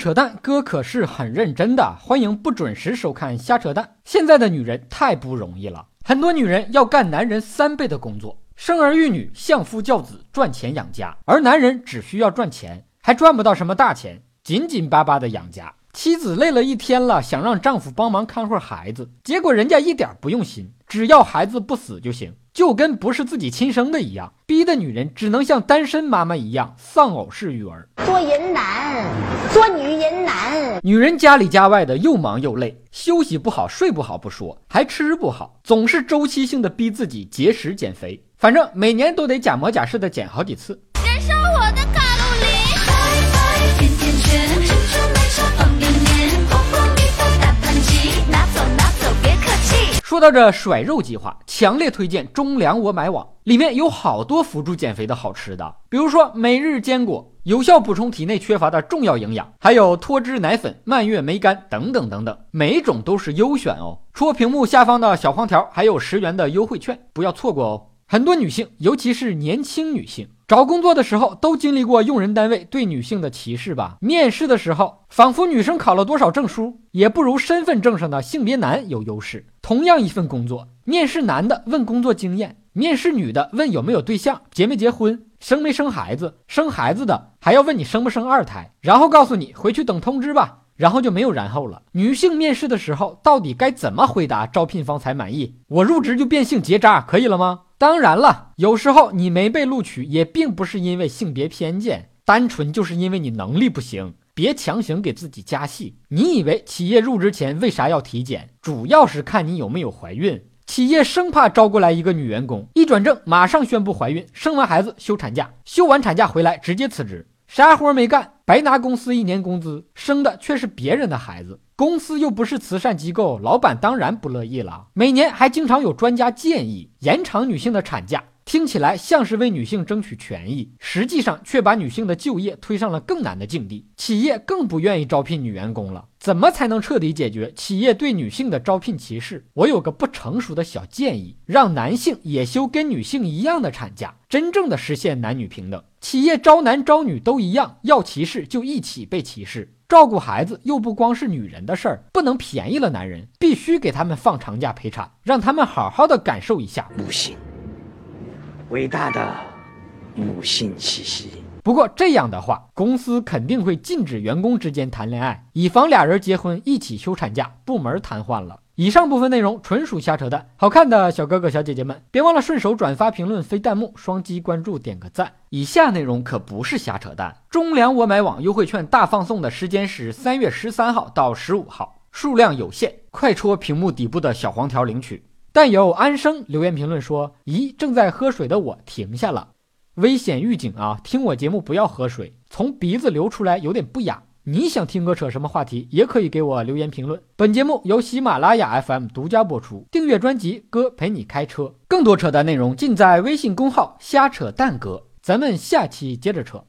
扯淡，哥可是很认真的。欢迎不准时收看瞎扯淡。现在的女人太不容易了，很多女人要干男人三倍的工作，生儿育女、相夫教子、赚钱养家，而男人只需要赚钱，还赚不到什么大钱，紧紧巴巴的养家。妻子累了一天了，想让丈夫帮忙看会儿孩子，结果人家一点不用心，只要孩子不死就行，就跟不是自己亲生的一样，逼的女人只能像单身妈妈一样丧偶式育儿。做人难，做女人难。女人家里家外的又忙又累，休息不好，睡不好不说，还吃不好，总是周期性的逼自己节食减肥，反正每年都得假模假式的减好几次。燃烧我的说到这甩肉计划，强烈推荐中粮我买网，里面有好多辅助减肥的好吃的，比如说每日坚果，有效补充体内缺乏的重要营养，还有脱脂奶粉、蔓越莓干等等等等，每种都是优选哦。戳屏幕下方的小黄条，还有十元的优惠券，不要错过哦。很多女性，尤其是年轻女性，找工作的时候都经历过用人单位对女性的歧视吧？面试的时候，仿佛女生考了多少证书，也不如身份证上的性别男有优势。同样一份工作，面试男的问工作经验，面试女的问有没有对象、结没结婚、生没生孩子，生孩子的还要问你生不生二胎，然后告诉你回去等通知吧。然后就没有然后了。女性面试的时候，到底该怎么回答招聘方才满意？我入职就变性结扎，可以了吗？当然了，有时候你没被录取，也并不是因为性别偏见，单纯就是因为你能力不行。别强行给自己加戏。你以为企业入职前为啥要体检？主要是看你有没有怀孕。企业生怕招过来一个女员工，一转正马上宣布怀孕，生完孩子休产假，休完产假回来直接辞职。啥活没干，白拿公司一年工资，生的却是别人的孩子。公司又不是慈善机构，老板当然不乐意了。每年还经常有专家建议延长女性的产假，听起来像是为女性争取权益，实际上却把女性的就业推上了更难的境地。企业更不愿意招聘女员工了。怎么才能彻底解决企业对女性的招聘歧视？我有个不成熟的小建议，让男性也休跟女性一样的产假，真正的实现男女平等。企业招男招女都一样，要歧视就一起被歧视。照顾孩子又不光是女人的事儿，不能便宜了男人，必须给他们放长假陪产，让他们好好的感受一下母性，伟大的母性气息。不过这样的话，公司肯定会禁止员工之间谈恋爱，以防俩人结婚一起休产假，部门瘫痪了。以上部分内容纯属瞎扯淡，好看的小哥哥小姐姐们，别忘了顺手转发、评论、飞弹幕、双击关注、点个赞。以下内容可不是瞎扯淡。中粮我买网优惠券大放送的时间是三月十三号到十五号，数量有限，快戳屏幕底部的小黄条领取。但有安生留言评论说：“咦，正在喝水的我停下了。”危险预警啊！听我节目不要喝水，从鼻子流出来有点不雅。你想听哥扯什么话题，也可以给我留言评论。本节目由喜马拉雅 FM 独家播出，订阅专辑《哥陪你开车》，更多扯淡内容尽在微信公号“瞎扯淡哥”。咱们下期接着扯。